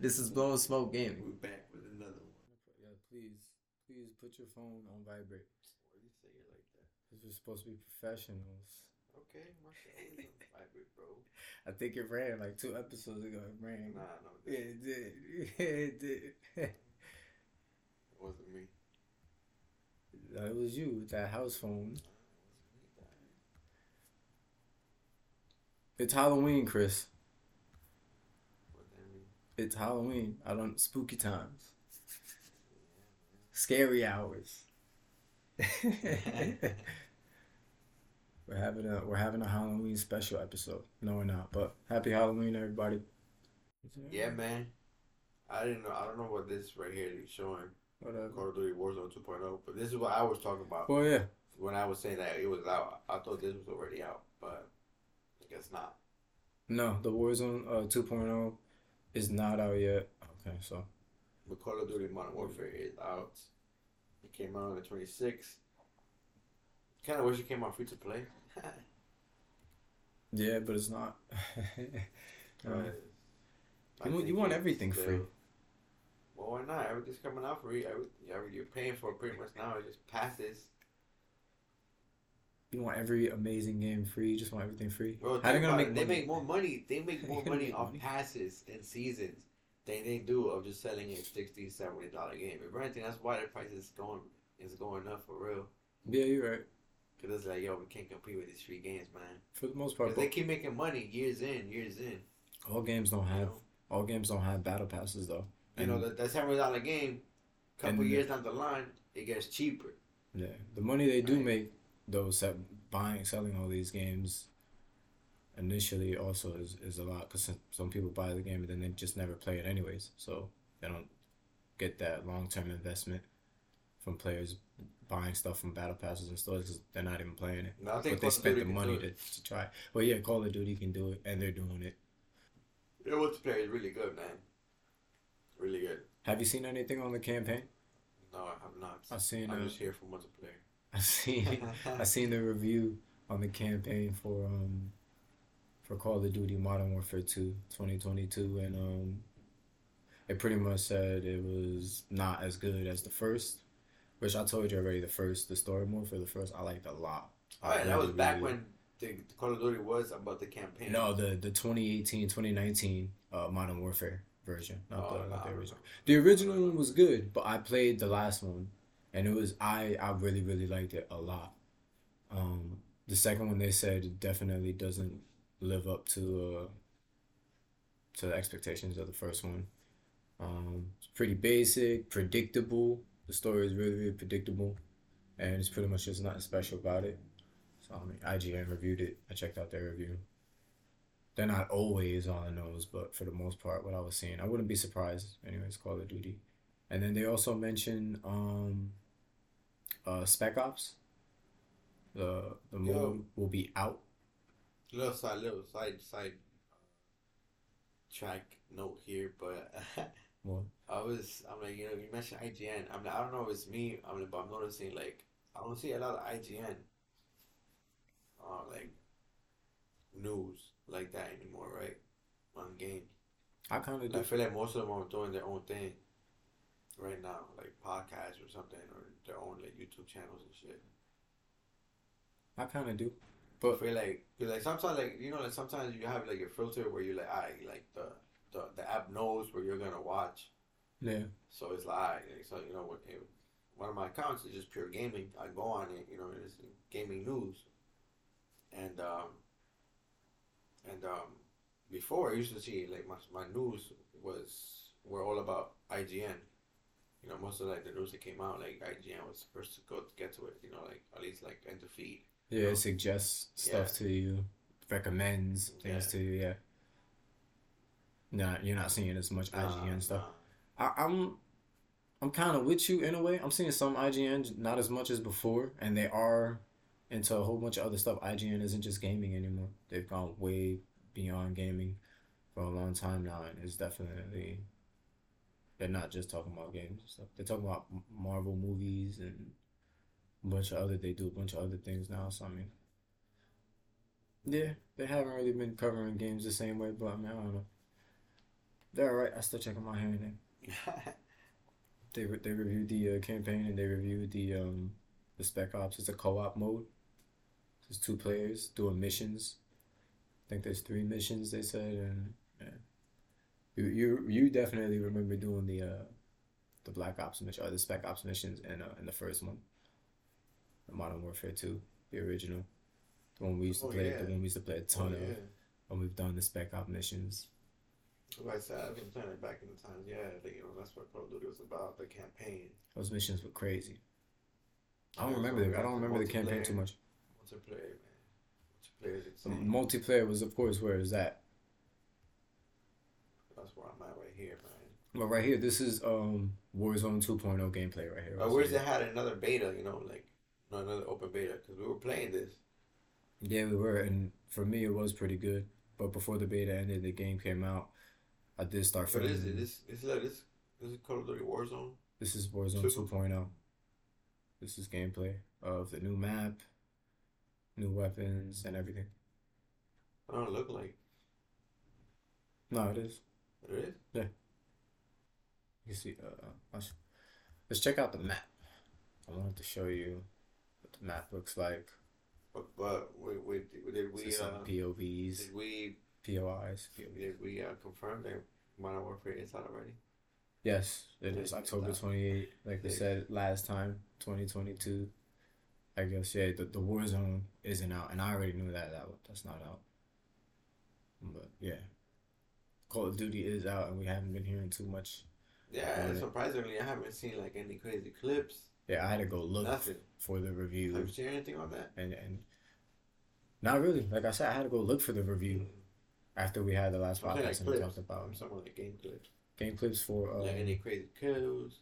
this is blowing smoke gaming. We're back with another one. Yeah, please, please put your phone on vibrate. Why do you say it like that? Because we're supposed to be professionals. Okay, my shit always on vibrate, bro. I think it ran like two episodes ago. It ran. Nah, no, Yeah, it did. Yeah, it did. it wasn't me. That was you with that house phone. It's Halloween, Chris. What that mean? It's Halloween. I don't spooky times. Scary hours. we're having a we're having a Halloween special episode. No, we're not. But happy Halloween, everybody. Yeah, man. I didn't know. I don't know what this right here is showing. Whatever. Call of Duty Warzone 2.0. But this is what I was talking about Oh yeah. when I was saying that it was out. I thought this was already out, but I guess not. No, the Warzone uh, 2.0 is not out yet. Okay, so But Call of Duty Modern Warfare is out. It came out on the 26th. Kind of wish it came out free to play. yeah, but it's not. Uh, you, want- you want everything still- free. Well, why not? Everything's coming out free. Every, you're paying for it pretty much now. It just passes. You want every amazing game free. You just want everything free. Bro, How they gonna make. They money? make more money. They make more money make off money. passes and seasons than they do of just selling a 60 70 dollar game. If anything, that's why the price is going is going up for real. Yeah, you're right. Cause it's like, yo, we can't compete with these free games, man. For the most part, they keep making money years in, years in. all games don't have know, all games don't have battle passes though. you know that, that seventy dollar game, couple years down the line, it gets cheaper. Yeah, the money they do Right. make, though, set buying, selling all these games, initially also is, is a lot because some, people buy the game and then they just never play it anyways, so they don't get that long term investment from players buying stuff from battle passes and stores because they're not even playing it, No, I think but they spent the money to, to try. Well, yeah, Call of Duty can do it, and they're doing it. Their multiplayer is really good, man. Really good. Have you seen anything on the campaign? No, I have not. I've seen. I'm Uh, just here for multiplayer. I seen. I seen the review on the campaign for um for Call of Duty Modern Warfare 2 2022 and um it pretty much said it was not as good as the first which I told you already the first the story mode for the first I liked a lot. I All right, that was back really- when the, the Call of Duty was about the campaign. No, the the 2018 2019 uh Modern Warfare version, not Oh, the not the original. The original one was good, but I played the last one, and it was I I really really liked it a lot. Um, the second one they said it definitely doesn't live up to uh to the expectations of the first one. Um, it's pretty basic, predictable. The story is really really predictable, and it's pretty much just nothing special about it. So I mean, IGN reviewed it. I checked out their review. They're not always on the nose, but for the most part, what I was seeing, I wouldn't be surprised. Anyways, Call of Duty, and then they also mentioned um, uh, Spec Ops. The the Yo. mode will be out. Little side, little side, side uh, track note here, but What? I was, I'm like, you know, you mentioned IGN. I'm, like, I don't know if it's me, I'm, like, but I'm noticing like I don't see a lot of IGN, uh, like news like that anymore, right? On games. I kind of I feel like most of them are doing their own thing right now, like podcasts or something, or their own like YouTube channels and shit. I kind of do. But for like, like sometimes, like you know, like sometimes you have like a filter where you're like, I like the, the the app knows where you're gonna watch, yeah, so it's like, like, so you know what, if one of my accounts is just pure gaming. I go on it, you know, it's gaming news, and um, and um, before I used to see like my my news was were all about IGN. You know, most of like the news that came out, like IGN was first to go to get to it. You know, like at least like end the feed. yeah. know? It suggests stuff to you, recommends things Yeah. to you. Yeah. Nah, you're not seeing as much IGN Nah, stuff. I, I'm I'm kind of with you in a way. I'm seeing some IGN, not as much as before, and they are into a whole bunch of other stuff. IGN isn't just gaming anymore. They've gone way beyond gaming for a long time now, and it's definitely they're not just talking about games and stuff. They're talking about Marvel movies and a bunch of other. They do a bunch of other things now. So I mean, yeah, they haven't really been covering games the same way, but I mean, I don't know. They're alright. I still check them out here and there. They re- they reviewed the uh, campaign and they reviewed the um the Spec Ops. It's a co-op mode. There's two players doing missions. I think there's three missions. They said, and yeah. You you you definitely remember doing the uh the Black Ops mission or the Spec Ops missions in uh, in the first one, the Modern Warfare Two, the original, the one we used to oh play, yeah. the one we used to play a Oh ton of yeah. when we've done the Spec Ops missions. Like I said, I've been playing it back in the times. Yeah, like, you know that's what Call of Duty was about. The campaign. Those missions were crazy. I don't Yeah, remember the I don't remember the campaign too much. Multiplayer, man. Multiplayer multiplayer was, of course, where where is that? That's where I'm at right here, man. But right here, this is um Warzone 2.0 gameplay right here. But where's it had another beta? You know, like another open beta because we were playing this. Yeah, we were, and for me, it was pretty good. But before the beta ended, the game came out. I did start What is it? This is like this. This is Call of Duty Warzone. This is Warzone Two? 2.0. This is gameplay of the new map, new weapons, and everything. I don't look like No, it is. It is. Yeah. You see, uh, sh- let's check out the map. I wanted to show you what the map looks like. But but we, we did we uh POVs, did we POIs. did we uh, confirm that Modern Warfare is out already? Yes, it is October that- 28th. Like we said last time, 2022. I guess, yeah, the, the Warzone isn't out. And I already knew that, that that's not out. But yeah, Call of Duty is out, and we haven't been hearing too much. Yeah, surprisingly, I haven't seen like any crazy clips. Yeah, I had to go look Nothing. for the review. Have you seen anything on that? And, and not really. Like I said, I had to go look for the review after we had the last I'm like podcast and we clips. talked about some of the game clips. game clips for. Uh, like any crazy kills.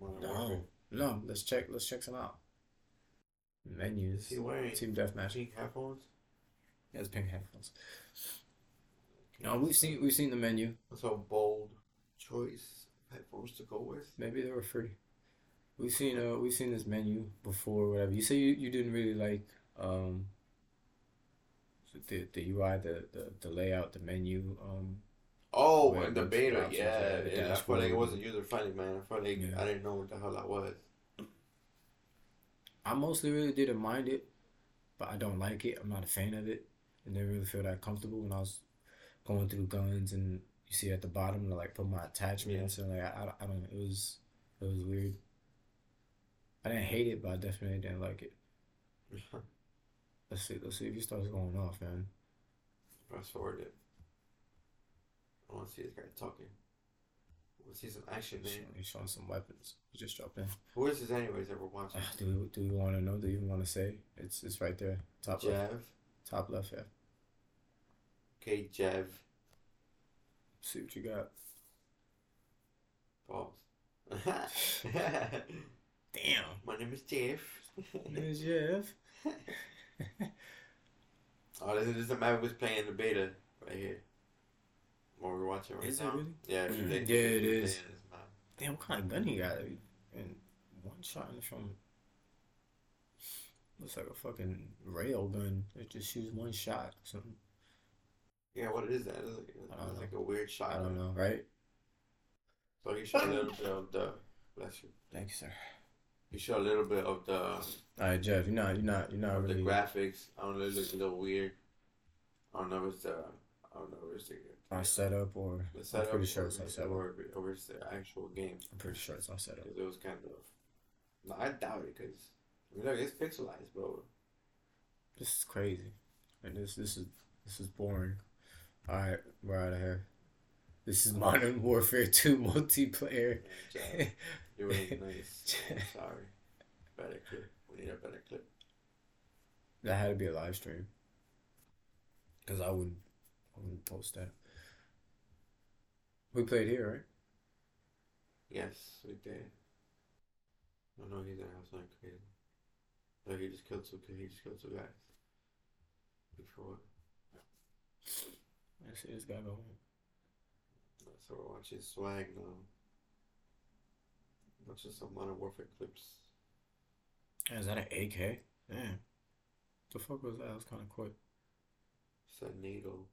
No, no. Let's check. Let's check some out. Menus. Is he wearing Team deathmatch. pink headphones? He has pink headphones. No, we've seen we've seen the menu. That's a bold choice headphones to go with. Maybe they were free. We've seen uh we've seen this menu before. Whatever you say, you, you didn't really like um the the UI, the, the the layout, the menu. Um, Oh, and the beta, yeah. the yeah I felt like it wasn't user friendly, man. I felt like Yeah. I didn't know what the hell that was. I mostly really didn't mind it, but I don't like it. I'm not a fan of it. I didn't really feel that comfortable when I was going through guns and you see at the bottom to like put my attachments and like I, I, don't know. It was it was weird. I didn't hate it, but I definitely didn't like it. Let's see. Let's see if he starts going off, man. Press forward it. I want to see this guy talking. I want to see some action, man. he's showing some weapons. He just dropped in. Who is this, anyways, that we're watching? Ah, do you, do you want to know? Do you even want to say? It's it's right there, top left, Jav. top left. Yeah. Okay, Jav. See what you got. Pause. Damn. My name is Jeff. There's Jeff. oh, this is, is the map was playing the beta right here. What we're watching right Is it really? Yeah, Mm, they- yeah, it is. playing this map. Damn, what kind of gun he got? And one shot in from. Looks like a fucking rail gun. It just shoots one shot. or Something. Yeah, what is that? It's like, it's like a weird shot. I don't know, right? So he showed a little bit of the. Bless you. Thank you, sir. He showed a little bit of the All right, Jeff. You're not. You're not. You're not of the graphics. I don't know. It looks a little weird. I don't know if it's the. I don't know if it's the. Our setup, or the I'm setup pretty sure or, it's our setup. or, or it's the actual game. I'm pretty sure it's our setup. Because it was kind of. No, I doubt it. Because I mean, look, it's pixelized, bro. This is crazy, and this this is this is boring. All right, we're out of here. This is Modern Warfare 2 multiplayer. Yeah, You ain't nice. I'm sorry. Better clip. We need a better clip. That had to be a live stream. Cause I wouldn't, I wouldn't post that. We played here, right? Yes, we did. I know he's in house like crazy. No, he just killed two. He just killed two guys. Before. See this guy go. So we're watching Swag now. Watching some Modern Warfare clips. Is that an AK? Damn. The fuck was that? That was kind of quick. Said NATO.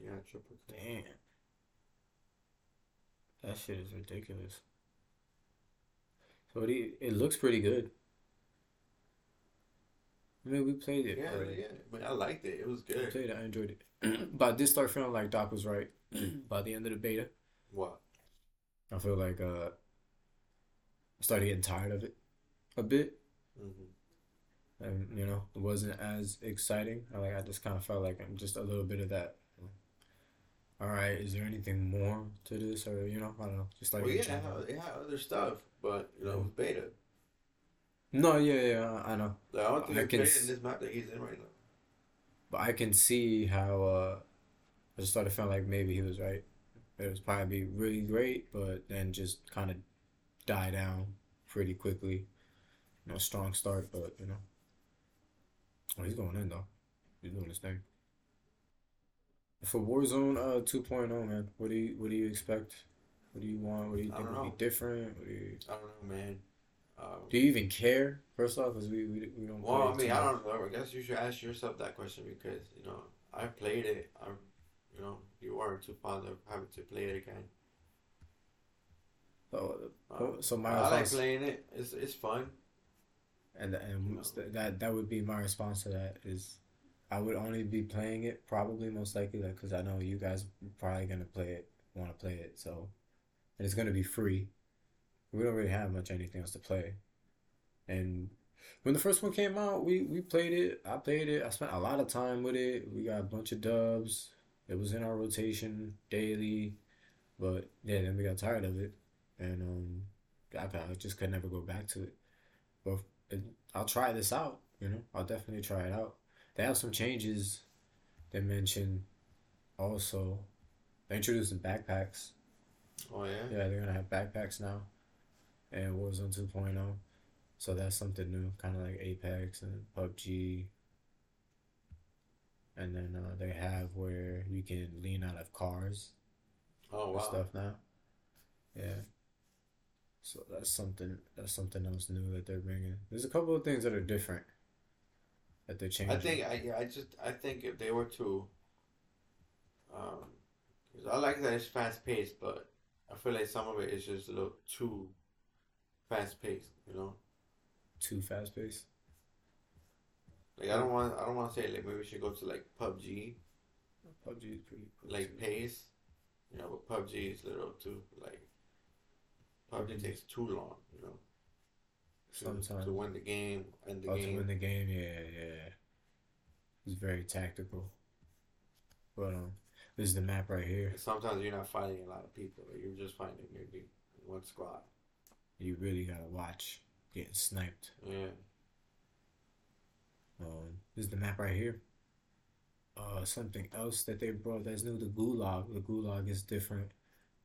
Yeah, triple. Damn. That shit is ridiculous. So you, it looks pretty good. I mean, we played it Yeah, already. yeah. I mean, I liked it. It was good. played it. I enjoyed it. but I did start feeling like Doc was right by the end of the beta. What? I feel like uh, I started getting tired of it a bit, hmm and you know, it wasn't as exciting. I like I just kind of felt like I'm just a little bit of that. All right, is there anything more to this, or you know, I don't know, just like Well, yeah, it had, it had other stuff, but you know, it was beta. No, yeah, yeah, I know, The only thing I I can s- in this map that he's in right now. but I can see how uh, I just started feeling like maybe he was right. It was probably really great, but then just kind of die down pretty quickly. You know, strong start, but you know, oh, he's going in though. He's doing his thing. For Warzone uh 2.0, man, what do you what do you expect? What do you want? What do you think will be different? What do you I don't know, man. Um, do you even care? First off, because we, we we don't. well, I mean, I don't know. I guess you should ask yourself that question because you know I played it. I, you know, you weren't too fond of having to play it again. So, Um, so my I like playing it. It's it's fun. and and you know. that that would be my response to that is, I would only be playing it probably most likely like because I know you guys are probably gonna play it, want to play it, so and it's gonna be free. We don't really have much anything else to play, and when the first one came out, we we played it. I played it. I spent a lot of time with it. We got a bunch of dubs. It was in our rotation daily, but yeah, then we got tired of it, and um, I, I just could never go back to it. But it, I'll try this out. You know, I'll definitely try it out. They have some changes. They mentioned also they introduced some backpacks. Oh yeah. Yeah, they're gonna have backpacks now, and Warzone 2.0. So that's something new, kind of like Apex and PUBG. And then uh, they have where you can lean out of cars Oh and wow. stuff now. Yeah. So that's something. That's something else new that they're bringing. There's a couple of things that are different that they're changing. I think I yeah, I just I think if they were to, um, I like that it's fast paced, but I feel like some of it is just a little too fast paced. You know, too fast paced. like I don't want I don't want to say like maybe we should go to like PUBG PUBG is pretty cool like too. pace, you know, but PUBG is a little too like PUBG Mhm. takes too long. You know, to, Sometimes. to win the game and the Oh, to game. win the game, yeah, yeah. It's very tactical. But um, this is the map right here. Sometimes you're not fighting a lot of people. You're just fighting maybe one squad. You really gotta watch getting sniped. Yeah. Um, this is the map right here. Uh, something else that they brought that's new. The Gulag. The Gulag is different.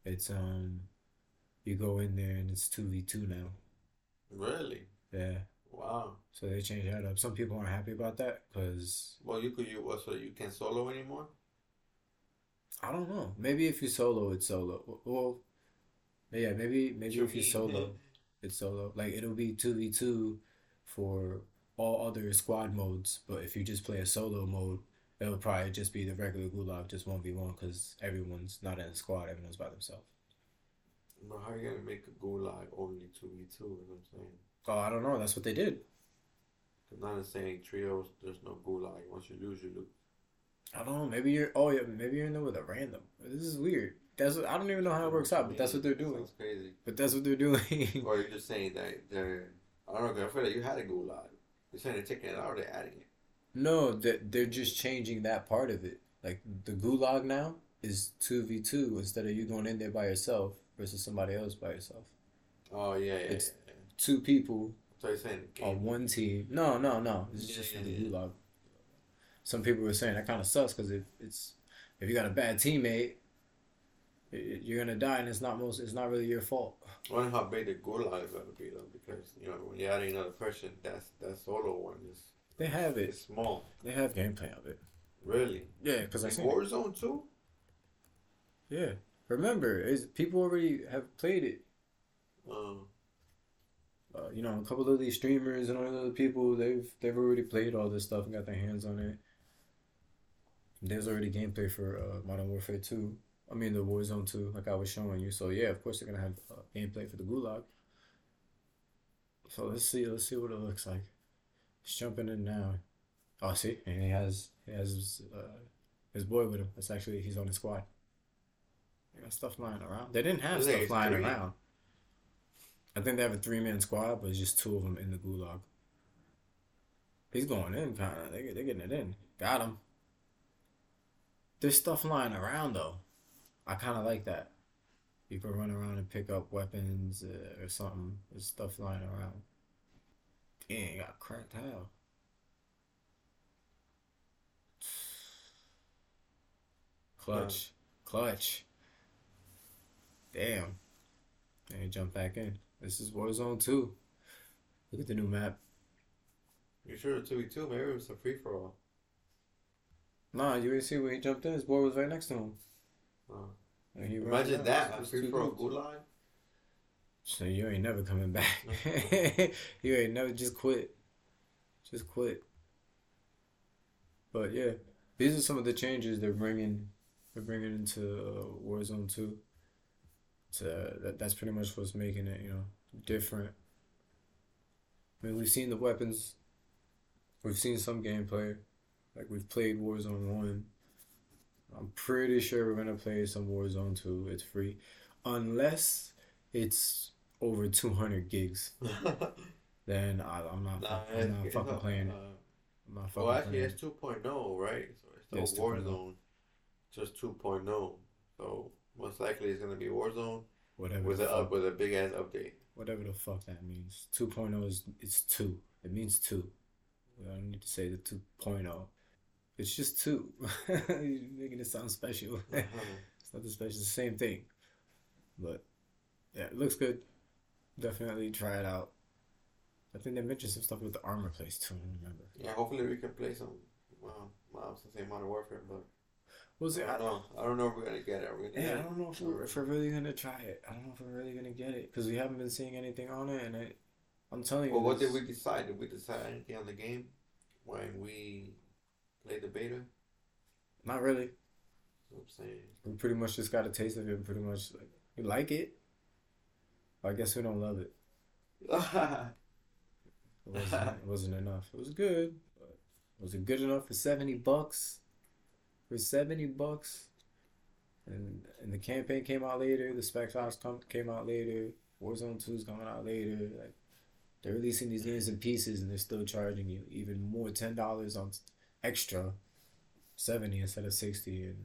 It's um, you go in there and it's two v two now. Really? Yeah. Wow. So they changed that up. Some people aren't happy about that because Well, you could you what so you can't solo anymore? I don't know. Maybe if you solo, it's solo. Well, yeah, maybe maybe if you solo, it's solo. Like it'll be two v two for all other squad modes. But if you just play a solo mode, it'll probably just be the regular gulag, just one v one, because everyone's not in a squad. Everyone's by themselves. But how are you gonna make a gulag only two v two? You know what I'm saying? Oh, I don't know. That's what they did. I'm not saying trios. There's no gulag. Once you lose, you lose. I don't know. Maybe you're. Oh yeah, maybe you're in there with a random. This is weird. That's what, I don't even know how it works out, but that's what they're doing. Sounds crazy. But that's what they're doing. or you're just saying that they're. I don't know. I feel like you had a gulag. You're saying they're taking it out or they're adding it. No, that they're just changing that part of it. Like the gulag now is two v two instead of you going in there by yourself versus somebody else by yourself. Oh yeah, yeah. It's- yeah, yeah. Two people So you're saying on one team. No, no, no. Yeah, just for the gulag. Some people were saying that kind of sucks because if it's if you got a bad teammate, you're gonna die, and it's not most. It's not really your fault. I wonder how big the gulag is gonna be though, because you know when you're adding another person, that's that solo one is They have it. it's small. They have gameplay of it. Really? Yeah, because I seen it. Warzone too? Yeah. Remember, is people already have played it. Um, uh, you know, a couple of these streamers and all the other people, they've they've already played all this stuff and got their hands on it. There's already gameplay for uh, Modern Warfare 2. I mean, the Warzone 2, like I was showing you. So, yeah, of course, they're going to have uh, gameplay for the Gulag. So, let's see. Let's see what it looks like. He's jumping in now. Oh, see? And he has he has his, uh, his boy with him. That's actually, he's on the squad. They got stuff lying around. They didn't have stuff lying three. around. I think they have a three man squad, but it's just two of them in the Gulag. He's going in, kind of. They, they're getting it in. Got him. There's stuff lying around though. I kind of like that. You can run around and pick up weapons uh, or something. There's stuff lying around. Dang, got cracked hell. Clutch, clutch. Damn. And he jumped back in. This is Warzone 2. Look at the new map. You sure it's 2v2? Maybe it was a free for all. Nah, you didn't see where he jumped in. His boy was right next to him. Oh. Imagine that, was free two dudes. gulag. So you ain't never coming back. you ain't never just quit. Just quit. But yeah, these are some of the changes they're bringing. They're bringing into uh, Warzone 2. So that that's pretty much what's making it, you know, different. I mean, we've seen the weapons. We've seen some gameplay. Like we've played Warzone 1. I'm pretty sure we're gonna play some Warzone 2. It's free. Unless it's over 200 gigs. Then I, I'm not, Nah, I'm not fucking it's, playing it. uh, I'm not fucking Well, actually, playing it's 2.0, right? So it's Yeah, it's still 2.0. Warzone. Just 2.0. So most likely it's gonna be Warzone whatever with a up with a big ass update. whatever the fuck that means. 2.0 is it's two. It means two. We don't need to say the 2.0. It's just two. You're making it sound special. Uh-huh. it's not the special. It's the same thing. But yeah, it looks good. Definitely try it out. I think they mentioned some stuff with the armor place too. I remember. yeah, hopefully we can play some. Well, I was gonna say Modern Warfare, but Was it? I don't know. I don't know if we're gonna get it. Gonna Yeah, get I don't know if we're, if we're really gonna try it. I don't know if we're really gonna get it because we haven't been seeing anything on it, and I, I'm telling you. Well, what did we decide? Did we decide anything on the game when we played the beta? Not really. I'm saying. We pretty much just got a taste of it. and Pretty much like we like it. But I guess we don't love it. It wasn't. it wasn't enough. It was good. But was it good enough for seventy bucks? For seventy bucks, and and the campaign came out later. The Spec Ops come came out later. Warzone Two is coming out later. Like they're releasing these games in pieces, and they're still charging you even more ten dollars on extra, seventy instead of sixty, and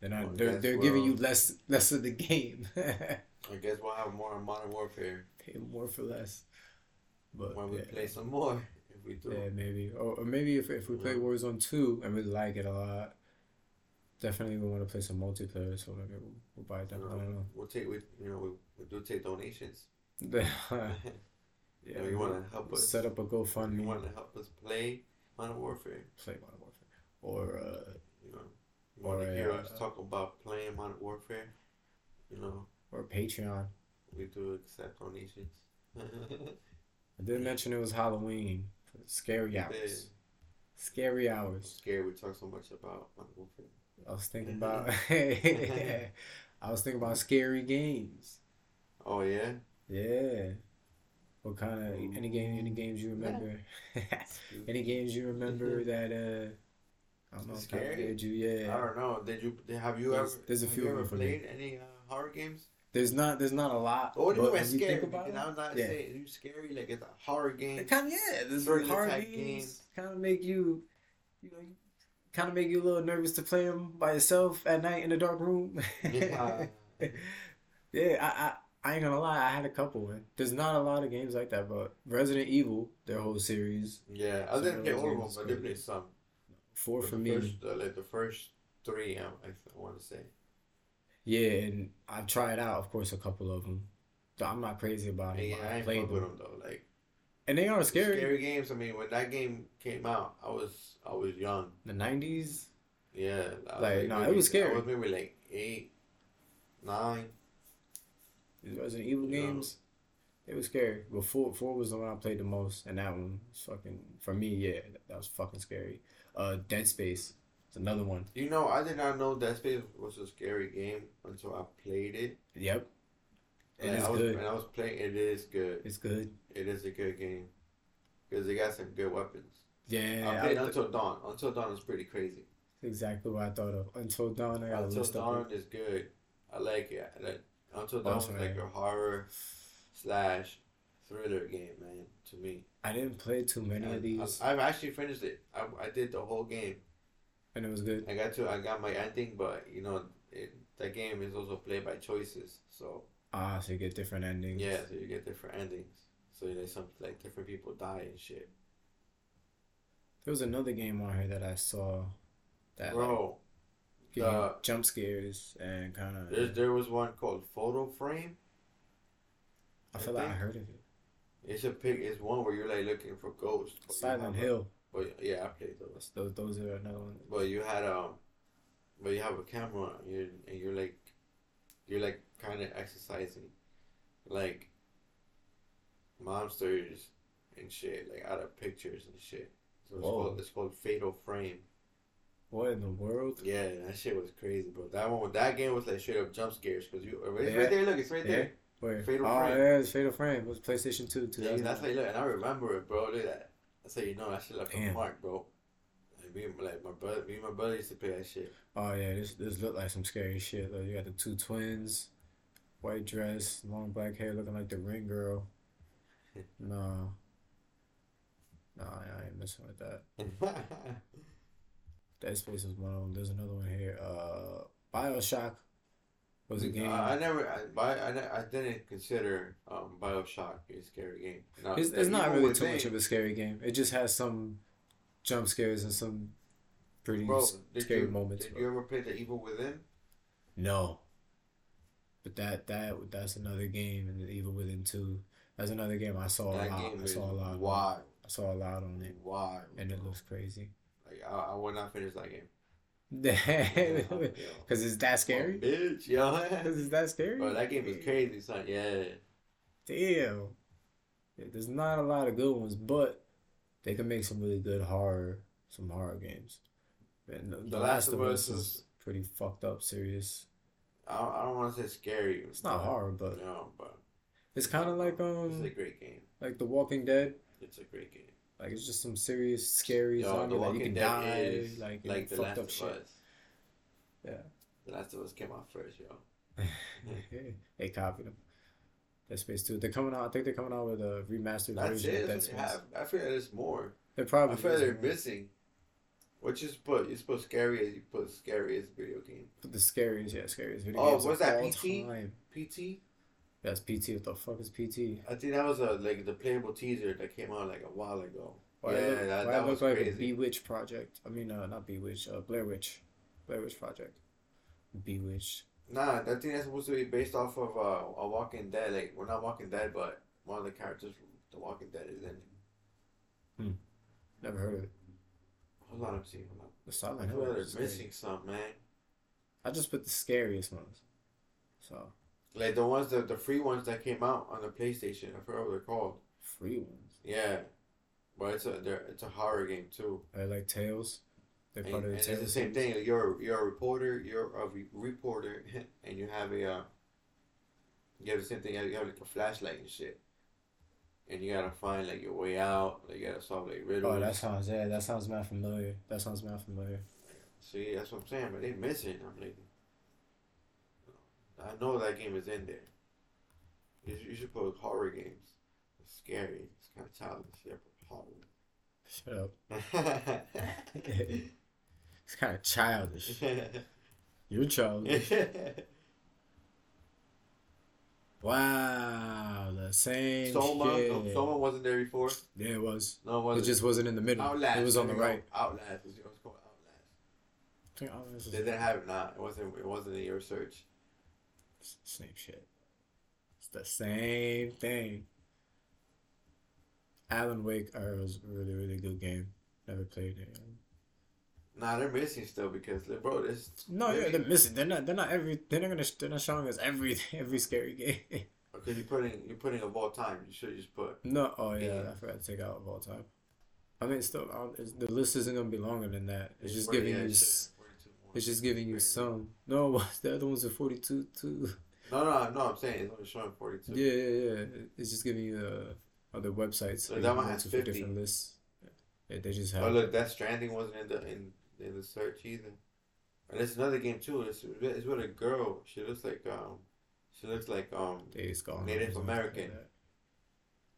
they're not. Well, they're they're giving you less less of the game. I guess we'll have more on Modern Warfare Pay more for less. But when we yeah. play some more. If we do. Yeah, maybe. Or, or maybe if, if we play Yeah. Warzone 2 and we like it a lot, definitely we want to play some multiplayer, so maybe we'll, we'll buy it. You Then. I don't know. we'll take we you know we, we do take donations. yeah, You know, you wanna help us- set up a GoFundMe, you want to help us play Modern Warfare? play Modern Warfare, or uh, You know, Or, to hear uh, us talk about playing Modern Warfare? You know, or Patreon. we do accept donations. I didn't mention it was Halloween, scary Yeah. hours, scary hours. Scared we talk so much about Modern Warfare. I was thinking about, I was thinking about scary games. Oh yeah, Yeah. What kind of any game? Any games you remember? any games you remember that uh, I don't know, kind Scary? scared you? Yeah. I don't know. Did you have you There's- ever there's a have few you ever them me. played any uh, horror games? There's not. There's not a lot. What do you but mean by when scary? think about Because I'm not yeah. saying you scary like it's a horror game. It kind of yeah. This Thriller hard type games kind of make you, you know, kind of make you a little nervous to play them by yourself at night in a dark room. Yeah. yeah, I, I I ain't gonna lie. I had a couple. Man. There's not a lot of games like that, but Resident Evil, their whole series, Yeah, I didn't play all of them, but I did play some. four for me. First, uh, like the first three, I, I, want to say. Yeah, and I've tried out, of course, a couple of them. I'm not crazy about it. Yeah, I I ain't played with them, them though. Like and they are scary. scary games. I mean, when that game came out, I was I was young. The '90s, Yeah, was Like, no, it was scary. I was maybe like eight, nine. These Resident Evil Yeah. games, they were scary. But four, four was the one I played the most, and that one was fucking for me. Yeah, that, was fucking scary. Uh, Dead Space, It's another one. You know, I did not know Dead Space was a scary game until I played it. Yep. And is I was, good. When I was playing, it is good. It's good. It is a good game because they got some good weapons. Yeah. I I played th- Until Dawn. Until Dawn is pretty crazy. exactly what I thought of. Until Dawn, I got a Until list Dawn of it. is good. I like it. I like, Until Oh, Dawn was sorry. like a horror slash thriller game, man. To me, I didn't play too many And of these, I, I've actually finished it. I, I did the whole game. and it was good. I got to. I got my ending, but you know, it, that game is also played by choices. So Ah, so you get different endings. yeah, so you get different endings. So like some like different people die and shit. There was another game on here that I saw that Bro, you jump scares and kind of. there was one called Photo Frame. I feel like I heard of it. It's a pic. It's one where you're like looking for ghosts. Silent Hill. But yeah, I played those. Those those are another one. But you had um, but you have a camera and you're, and you're like, you're like kind of exercising, like monsters and shit, like out of pictures and shit. So it's Whoa. called it's called Fatal Frame. What in the world? Yeah, that shit was crazy, bro. That one, that game was like straight up jump scares because you. It's Yeah. right there. Look, it's right Yeah. there. Where? Fatal oh Frame. yeah, Fatal Frame. It was PlayStation Two. Yeah, 2009. that's like look, and I remember it, bro. Look at that. That's how you know that shit left a Damn. mark, bro. Like me, and- like my brother, me and my brother used to play that shit. Oh yeah, this this looked like some scary shit. Like you got the two twins, white dress, long black hair, looking like the ring girl. No. No, I ain't messing with that. Dead Space was one of them. There's another one here. Uh, Bioshock was a game. I, I never, I, I, I didn't consider um, Bioshock a scary game. No, it's it's not really too much of a scary game. It just has some jump scares and some pretty Bro, scary you, moments. Did bro. you ever play the Evil Within? No. But that that that's another game, and The Evil Within two. That's another game I saw a lot. I saw a lot. wild, I saw a lot on it, Why? and it looks crazy. I, I would not finish that game. Because it's that scary. Oh, bitch, yo. Because it's that scary. Bro, that game is crazy, son. Yeah. Damn. Yeah, there's not a lot of good ones, but they can make some really good horror, some horror games. And the, the Last of Us is pretty fucked up, serious. I don't, I don't want to say scary. It's not horror, but No, but it's kind of like um. it's a um, great game. like The Walking Dead. It's a great game. Like it's just some serious, scary Yo, zombie. Like you can die, is like, like The fucked Last up of shit. Us. Yeah. The Last of Us came out first, yo. they copied them. Dead Space Two. They're coming out. I think they're coming out with a remastered That's version it. of Dead That's what Space. have. I feel like there's more. They I probably. feel like they're more. missing. What you put? You put scary as you put scariest video game. But the scariest, yeah, scariest video game. Oh, what's that, PT? time. PT. That's PT. What the fuck is PT? I think that was a like the playable teaser that came out like a while ago. Why yeah, look, that, that was like a crazy. Bewitch project? I mean, uh, not Bewitch. Uh, Blair Witch. Blair Witch project. Bewitch. Nah, that thing that's supposed to be based off of uh, a Walking Dead. Like, we're not Walking Dead, but one of the characters from The Walking Dead is in it. Hmm. Never heard of it. Hold on, I'm seeing. Hold on. The I Silent feel Hill. like they're missing some, man. I just put the scariest ones. So Like the ones that the free ones that came out on the PlayStation. I forgot what they're called. free ones. Yeah, but it's a it's a horror game too. I like Tales? They're And, part of and the it's Tales. the same series? thing. You're you're a reporter. You're a re- reporter, and you have a uh, you have the same thing. You have, you have like a flashlight and shit, and you gotta find like your way out. Like, you gotta solve like riddles. Oh, that sounds yeah. That sounds mad familiar. That sounds mad familiar. See, that's what I'm saying. But they missing. It. I'm like, I know that game is in there. You, should- you should put horror games. It's scary. It's kind of childish. Yeah, Shut up. It's kind of childish. You're childish. Wow, the same Soma, shit. no, Soma wasn't there before. Yeah, it was. No, it It wasn't. just wasn't in the middle. Outlast. It was on the there we go. right. Outlast. It was it was called Outlast. I think Outlast is- They didn't have it. Nah, it wasn't. It wasn't in your search. Same shit. It's the same thing. Alan Wake was a really, really good game. Never played it. Nah, they're missing still because bro, this. No, yeah, they're missing. They're not. They're not every. They're not gonna. They're not showing us every every scary game. Oh, because you're putting you're putting of all time. You should just put. no. Oh yeah, Yeah. I forgot to take out of all time. I mean, still, um, it's- the list isn't gonna be longer than that. It's just giving you. It's just giving you some. No, the other ones are forty-two too. No, no, no. I'm saying it's only showing 42. Yeah, yeah, yeah. It's just giving you uh, other websites. So that one has to for 50. different lists. Yeah, they just have. Oh look, that Stranding wasn't in the in, in the search either. And there's another game too. It's it's with a girl. She looks like um, she looks like um. Native like American.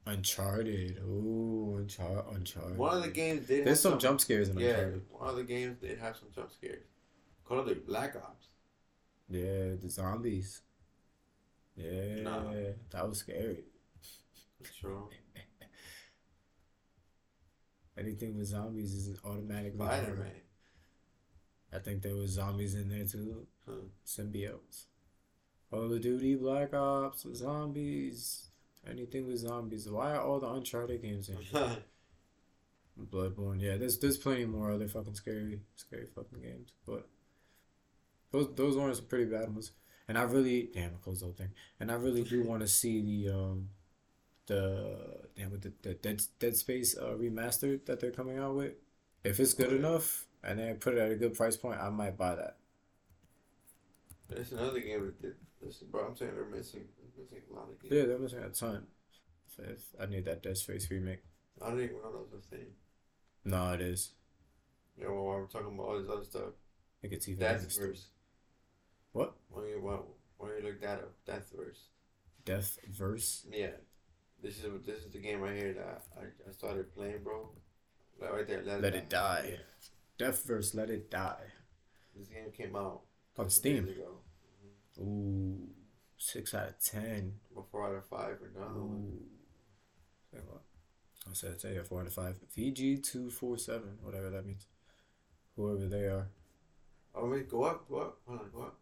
Uncharted. Ooh, Unchar- Uncharted. one of the games did. There's have some jump scares in Yeah, Uncharted. one of the games did have some jump scares. Call of Duty Black Ops. Yeah, the zombies. Yeah, Nah. that was scary. True. Anything with zombies is automatically Spider. Man. I think there was zombies in there too. Huh. Symbiotes. Call of Duty, Black Ops, zombies. Anything with zombies. Why are all the Uncharted games in? here? Bloodborne. Yeah, there's there's plenty more other fucking scary scary fucking games, but those those ones are pretty bad ones. And I really damn I closed the whole thing. And I really do want to see the um the damn with the, the Dead Dead Space uh, remastered that they're coming out with. If it's good enough and they put it at a good price point, I might buy that. There's another game that did. Listen, bro, I'm saying they're missing. They're missing a lot of games. Yeah, they're missing a ton. So if I need that Dead Space remake. I don't even know that was a thing. No, it is. Yeah, well, while we're talking about all this other stuff, I think it's even Death missed. What? When you when, when you look that up, Deathverse. Death Verse. Yeah, this is this is the game right here that I, I started playing, bro. Like right there, Let It Die. Deathverse. Let it die. This game came out On Steam. ago. Mm-hmm. Ooh, six out of ten. four out of five or. Ooh. Say what? I said tell you four out of five. VG two four seven, whatever that means. Whoever they are. Oh wait, go up, go up, hold on, go up.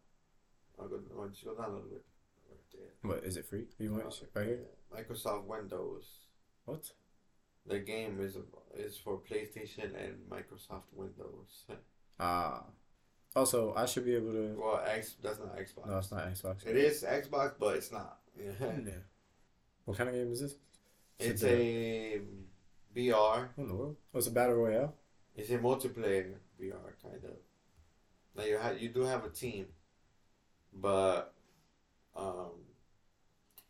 I'll go, I'll just go down a little bit. Right there. What is it free? You want it right here? Microsoft Windows. What? The game is is for PlayStation and Microsoft Windows. Ah. Also, I should be able to. Well, X that's not Xbox. No, it's not Xbox. It is Xbox, but it's not. Yeah. Yeah. What kind of game is this? It's it a VR. What in the world? Oh, it's a battle royale. It's a multiplayer VR kind of. Now you have you do have a team, but um,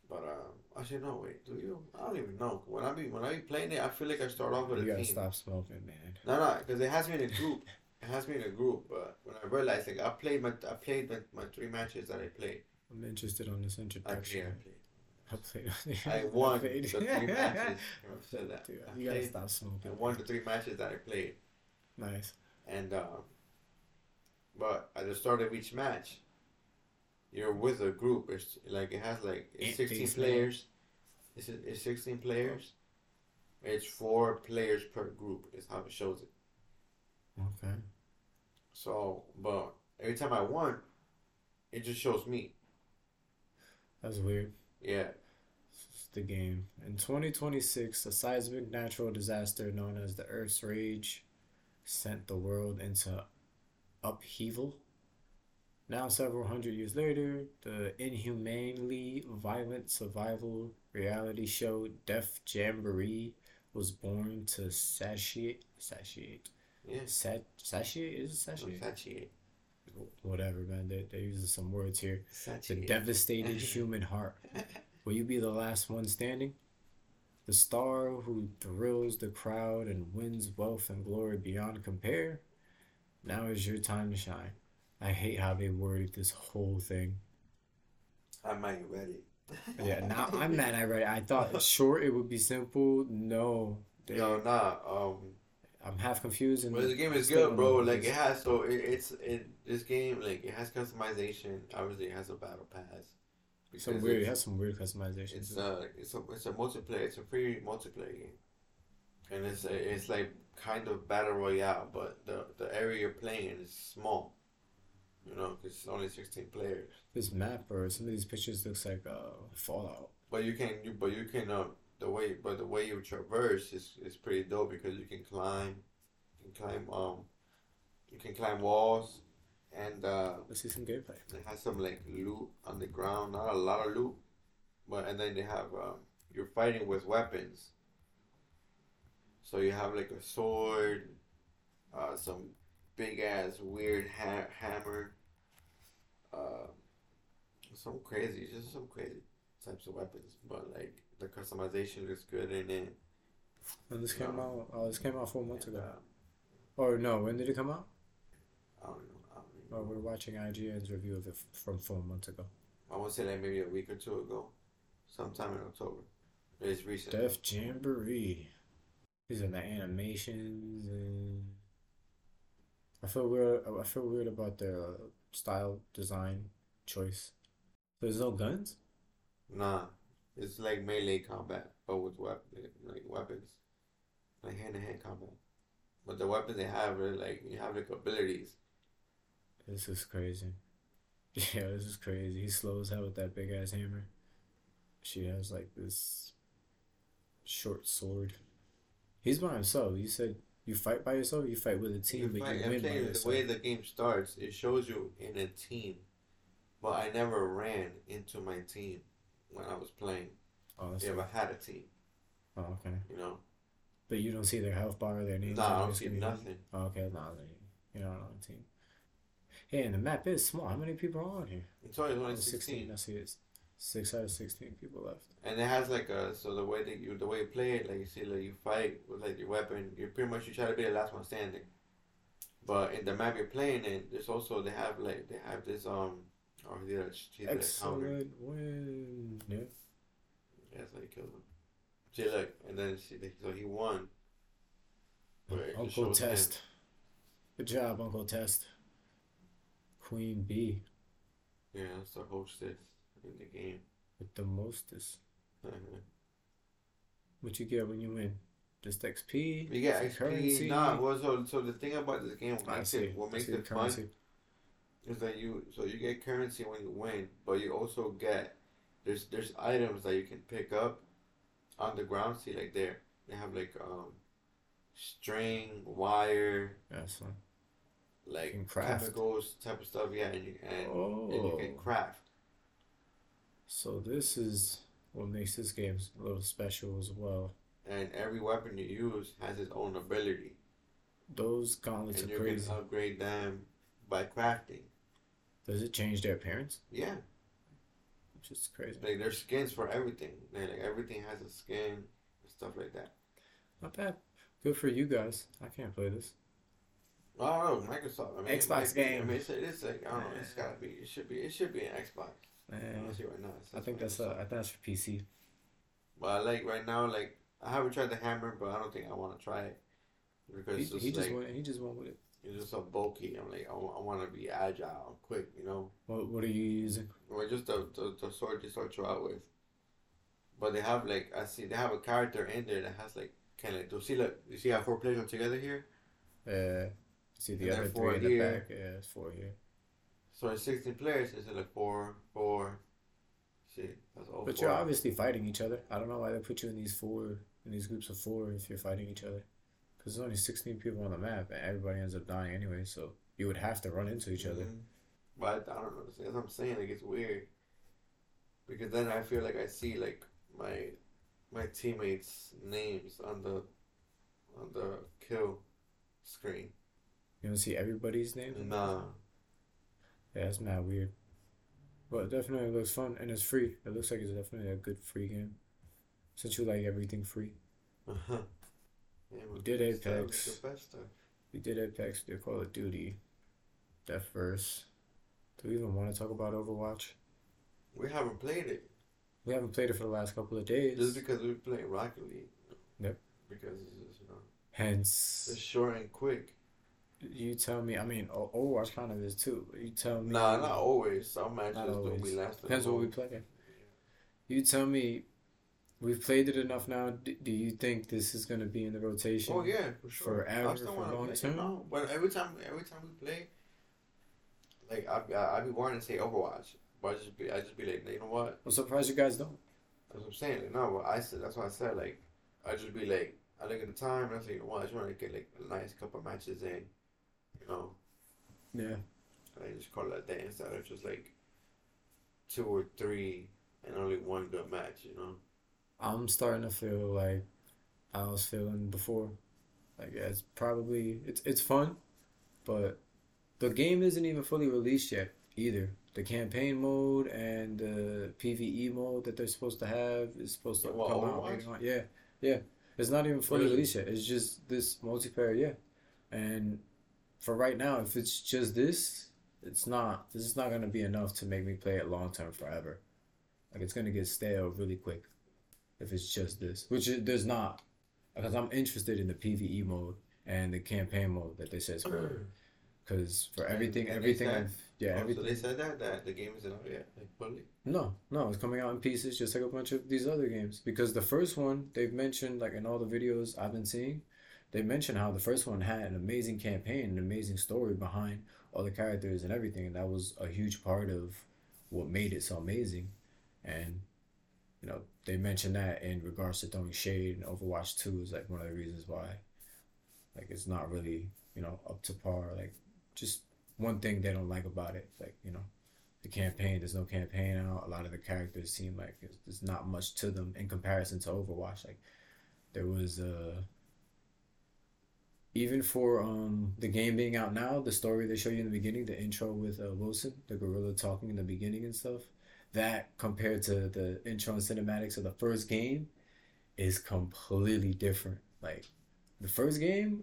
but um, actually no wait, do you? I don't even know. When I be when I be playing it, I feel like I start off with You a gotta team. stop smoking, man. No, no, because it has me in a group. It has me in a group, but when I realized like I played my I played my, my three matches that I played. I'm interested on this I introduction. played. I played. I won the played. three matches. I said that. Dude, I you gotta played- stop I smoking. won the three matches that I played. Nice. And um, but at the start of each match, you're with a group. It's like it has like it's sixteen players. It's it's sixteen players. It's four players per group. Is how it shows it. Okay. So, but every time I won, it just shows me. That's weird. Yeah, It's the game. In 2026, a seismic natural disaster known as the Earth's Rage sent the world into upheaval. Now, several hundred years later, the inhumanely violent survival reality show Death Jamboree was born to satiate, satiate, yeah. sat, satiate is satiate? Oh, satiate. Whatever, man. They they're using some words here. The devastated human heart. Will you be the last one standing? The star who thrills the crowd and wins wealth and glory beyond compare? Now is your time to shine. I hate how they worded this whole thing. I'm not ready. Yeah, now I'm mad I read it. I thought short it would be simple. No. They, No, nah. Um, I'm half confused and but the game is good, bro. Like it has so it, it's it this game like it has customization. Obviously, it has a battle pass. some weird. It has some weird customizations. It's uh, it's a it's a multiplayer. It's a free multiplayer game, and it's a, it's like kind of battle royale, but the the area you're playing is small. You know, it's only sixteen players. This map or some of these pictures looks like uh, Fallout. But you can you but you can uh, the way but the way you traverse is is pretty dope because you can climb, you can climb um, you can climb walls, and uh, Let's see some gameplay. It has some like loot on the ground, not a lot of loot, but and then they have um, you're fighting with weapons. So you have like a sword, uh, some big ass weird ha- hammer, uh, some crazy, just some crazy types of weapons. But like the customization looks good in it. And this came out. Oh, this came out four months And, ago. uh, Or no, when did it come out? I don't know. I don't Oh, know. we're watching IGN's review of it from four months ago. I want to say like maybe a week or two ago, sometime in October. It's recent. Death Jamboree. These are the animations and I feel weird. I feel weird about their uh, style design choice. So There's no guns. Nah, it's like melee combat, but with wep- like weapons, like hand to hand combat. But the weapons they have are like you have like abilities. This is crazy. Yeah, this is crazy. He slows hell with that big ass hammer. She has like this short sword. He's by himself. You said you fight by yourself. You fight with a team, You but you win by saying the way the game starts, it shows you in a team, but I never ran into my team when I was playing. Oh, that's If I had a team, oh, okay. you know. But you don't see their health bar, or their names. Nah, I don't see nothing. Oh, okay, then you're not on the team. Hey, and the map is small. How many people are on here? It's only, it's only Oh, 16. I see it's six out of sixteen people left. And it has like a so the way that you the way you play it, like you see, like you fight with like your weapon. You pretty much you try to be the last one standing. But in the map you're playing in, there's also they have like they have this um or he did a, he did a counter. Excellent win. Yeah. Yeah, that's how you kill him. See, look, and then see, so he won. It Uncle him. Test. Good job, Uncle Test. Queen B Yeah, that's the hostess in the game. with the mostest. What you get when you win? Just XP. you get XP. Nah, well, so so the thing about this game, what I makes see. it what makes it fun is that you so you get currency when you win, but you also get there's there's items that you can pick up on the ground. See, like there they have like um string, wire, That's one. like chemicals type of stuff. Yeah, and you and, and you can Oh. craft. So this is what makes this game a little special as well. And every weapon you use has its own ability, Those gauntlets and are you crazy. can upgrade them by crafting. Does it change their appearance? Yeah, Which is crazy. like there's skins for everything. Like, like everything has a skin and stuff like that. Not bad. Good for you guys. I can't play this. Oh, I don't know, Microsoft. I mean, Xbox be- game. I mean, it's, it's like I don't know. It's gotta be. It should be. It should be an Xbox. Honestly, right now. I think that's uh, I think that's for PC. But I like right now, like I haven't tried the hammer, but I don't think I want to try it because He, just he just like went. He just went with it. it's just so bulky. I'm like I, want to be agile quick, you know. What What are you using? Or just the, the the sword you start you out with. But they have like I see they have a character in there that has like kind of like do you see like you see how four players are together here. Uh, see the And other four three in the here. back. Yeah, it's four here. So it's sixteen players. It's like four, four. See, that's all. But four. you're obviously fighting each other. I don't know why they put you in these four in these groups of four if you're fighting each other. Because there's only 16 people on the map, and everybody ends up dying anyway. So you would have to run into each other. Mhm. But I don't know. That's what I'm saying. Like it's weird. Because then I feel like I see like my my teammates' names on the on the kill screen. You don't see everybody's name. Nah. Yeah, that's mad weird. But it definitely looks fun, and it's free. It looks like it's definitely a good free game. Since you like everything free. Uh-huh. Yeah, We did Apex. it's The best. We did Apex, we did Call of Duty, Deathverse. Do we even want to talk about Overwatch? We haven't played it We haven't played it for the last couple of days. just because we play Rocket League. Yep. Because it's just, you know Hence, it's short and quick. You tell me. I mean, Overwatch kind of is too. You tell me. Nah, not always. Some matches don't be lasting. Depends what we play. You tell me. We've played it enough now. D- do you think this is gonna be in the rotation? Oh yeah, for sure. Forever, for long term? No, but every time, every time we play, like I, I, I be wanting to say Overwatch, but I just be, I just be like, you know what? I'm surprised you guys don't. That's what I'm saying. Like, no, but I said that's what I said. Like, I just be like, I look at the time and I say, you know what? I just want to get like a nice couple matches in, you know. Yeah. I just call it a day instead of just like two or three and only one good match, you know. I'm starting to feel like I was feeling before. Like it's probably it's it's fun, but the game isn't even fully released yet either. The campaign mode and the PvE mode that they're supposed to have is supposed to What, come out Overwatch? Yeah, yeah. It's not even fully Really? released yet. It's just this multiplayer, yeah. And for right now, if it's just this, it's not. This is not gonna be enough to make me play it long term forever. Like it's gonna get stale really quick if it's just this, which it, there's not, because I'm interested in the PvE mode and the campaign mode that they said for. Because for everything, and everything, I've, yeah, Oh, so everything. they said that that the game isn't out yet, like fully. No, no, it's coming out in pieces, just like a bunch of these other games. Because the first one, they've mentioned, like in all the videos I've been seeing, they mentioned how the first one had an amazing campaign, an amazing story behind all the characters and everything, and that was a huge part of what made it so amazing. And you know, they mentioned that in regards to throwing shade, and Overwatch 2 is like one of the reasons why, like, it's not really, you know, up to par. Like, just one thing they don't like about it, like, you know the campaign. There's no campaign out. A lot of the characters seem like there's not much to them in comparison to Overwatch. Like there was uh even for um the game being out now, the story they show you in the beginning, the intro with uh, Wilson, the gorilla talking in the beginning and stuff, that compared to the intro and cinematics of the first game is completely different. Like the first game,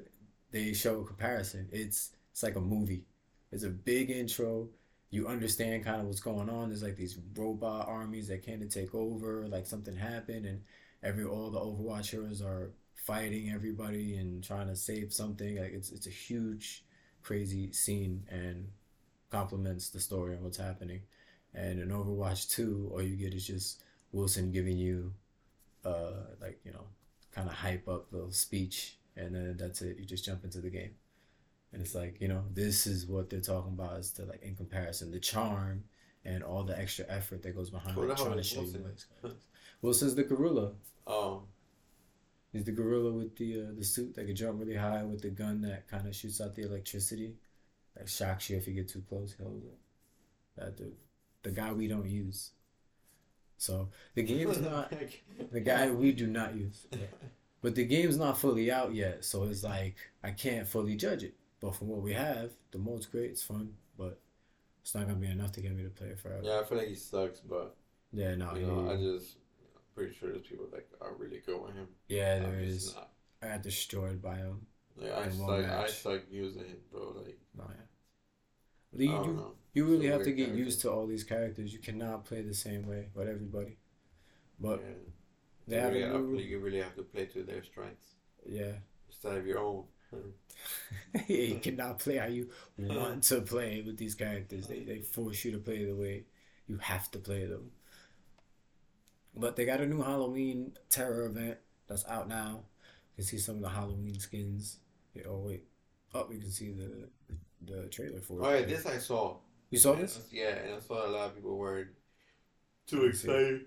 they show a comparison. It's it's like a movie. It's a big intro you understand kind of what's going on. There's like these robot armies that came to take over, like something happened, and every all the Overwatch heroes are fighting everybody and trying to save something. Like it's it's a huge, crazy scene and complements the story and what's happening. And in Overwatch 2, all you get is just Wilson giving you uh like, you know, kind of hype up little speech and then that's it. You just jump into the game. And it's like, you know, this is what they're talking about is the like in comparison, the charm and all the extra effort that goes behind like, trying to show you Wilson? what it's Wilson's the gorilla. Um, He's the gorilla with the uh, the suit that can jump really high with the gun that kind of shoots out the electricity, that shocks you if you get too close. He holds it. That dude, the guy we don't use. So the game's not the guy we do not use. But the game's not fully out yet, so it's like I can't fully judge it. But from what we have, the mode's great, it's fun, but it's not gonna be enough to get me to play it forever. yeah, I feel like he sucks, but Yeah, no, you know, I just pretty sure there's people that are really good with him. yeah, there is. not. I got destroyed by him. Yeah, I suck. I suck using it, bro. Like No, yeah. You, you, know. you really have to get character. used to all these characters. You cannot play the same way with everybody. But yeah. they you, have really new, you really have to play to their strengths yeah. instead of your own. Yeah, you cannot play how you want to play with these characters. They they force you to play the way you have to play them. But they got a new Halloween terror event that's out now. You can see some of the Halloween skins. Yeah, oh wait, oh you can see the the trailer for it. Oh yeah, this I saw. You saw this? Yeah, and I saw a lot of people were too Let me see. excited.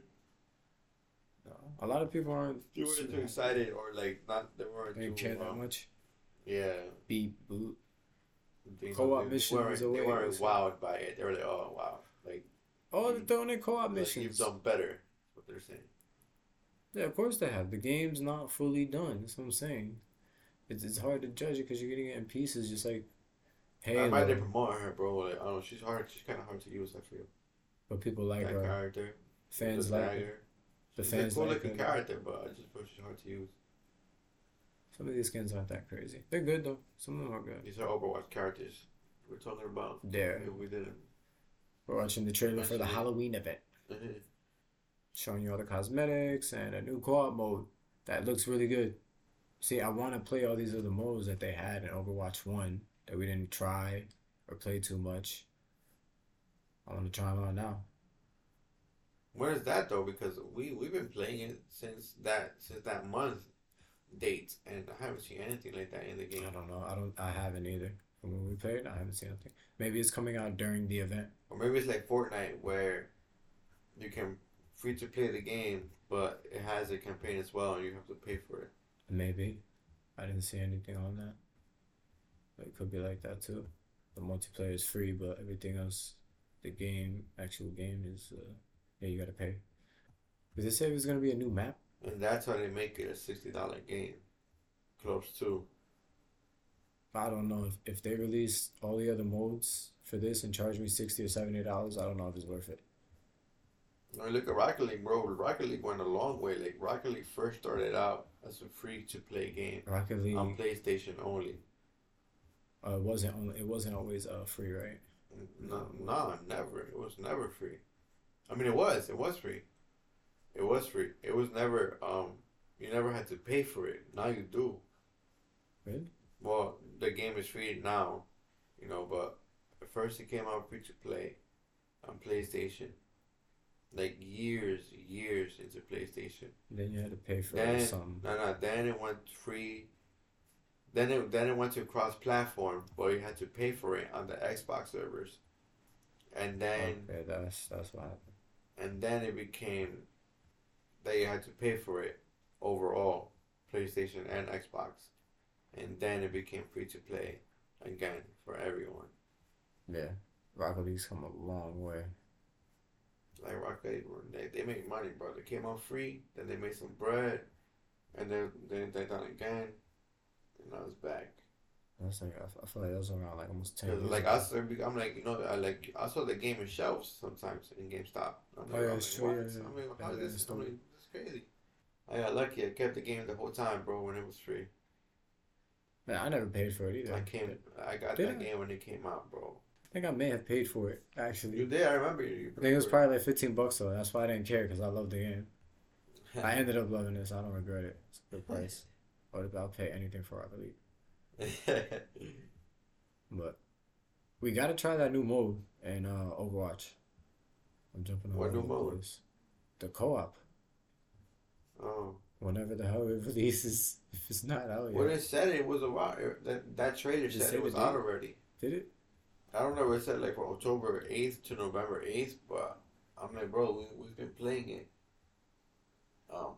No. A lot of people aren't. They weren't too excited, or like not. They weren't They didn't care that um, much. Yeah. Beep boop. They, Co-op they missions weren't, away, They weren't wowed by it. They were like, oh wow, like, Oh, they're throwing in co-op like you've done better. They're saying. Yeah, of course they have. The game's not fully done. That's what I'm saying. It's it's hard to judge it because you're getting it in pieces. Just like hey, I might Halo, have promoted her, bro. Like, I don't know. She's hard. She's kind of hard to use. I feel. but people like that her. character. Fans like her. dagger. The She's fans a cool like looking her. character, but I just feel she's hard to use. Some of these skins aren't that crazy. They're good though. Some of them are good. These are Overwatch characters we're talking about. There. We didn't. We're watching the trailer for the Halloween event, showing you all the cosmetics and a new co-op mode that looks really good. See, I want to play all these other modes that they had in Overwatch One that we didn't try or play too much. I want to try them out now. Where is that though? Because we we've been playing it since that since that month date, and I haven't seen anything like that in the game. I don't know. I don't. I haven't either. From when we played, I haven't seen anything. Maybe it's coming out during the event. Or maybe it's like Fortnite where you can free to play the game, but it has a campaign as well, and you have to pay for it. Maybe. I didn't see anything on that. But it could be like that too. The multiplayer is free, but everything else, the game, actual game is, uh, yeah, you gotta pay. Did they say it was gonna be a new map and that's how they make it a sixty dollar game. Close to. I don't know if, if they release all the other modes for this and charge me sixty or seventy dollars. I don't know if it's worth it. I mean, look at Rocket League, bro. Rocket League went a long way. Like Rocket League first started out as a free to play game Rocket League on PlayStation only. uh, wasn't only, it wasn't always uh free, right? No, no, never. It was never free. I mean, it was. It was free. It was free. It was never. Um, you never had to pay for it. Now you do. Really? Well, the game is free now, you know. But at first, it came out free to play on PlayStation. Like years, years into PlayStation. Then you had to pay for Then, some. no, no. Then it went free. Then it then it went to cross platform, but you had to pay for it on the Xbox servers. And then Okay, that's that's what happened. and then it became that you had to pay for it overall, PlayStation and Xbox, and then it became free to play again for everyone. Yeah, Rocket League's come a long way. Like Rock League, they they make money, bro. They came out free, then they made some bread, and then then they done again, and I was back. That's like I I feel like that was around like almost ten years like ago. I saw, I'm like you know I like I saw the game in shelves sometimes in GameStop. I'm Oh, yeah, it's like, true, yeah, yeah. Like, Yeah, how yeah, this? I'm like, this is crazy. I got lucky. I kept the game the whole time, bro. When it was free, Man, I never paid for it either. I came. I got Did that I? game when it came out, bro. I think I may have paid for it actually. You did. I remember you. I think it was probably like fifteen bucks though. That's why I didn't care because I love the game. I ended up loving this. I don't regret it. It's a good price. I would I'll pay anything for Rocket League. But we gotta try that new mode in uh, Overwatch. I'm jumping all What new mode? place. The co-op. oh, Whenever the hell it releases, if it's not out well, yet. it said it was a while. That that trailer Just said say it was out already. Did it? I don't know. If it said like from October eighth to November eighth, but I'm like, bro, we we've been playing it. Um,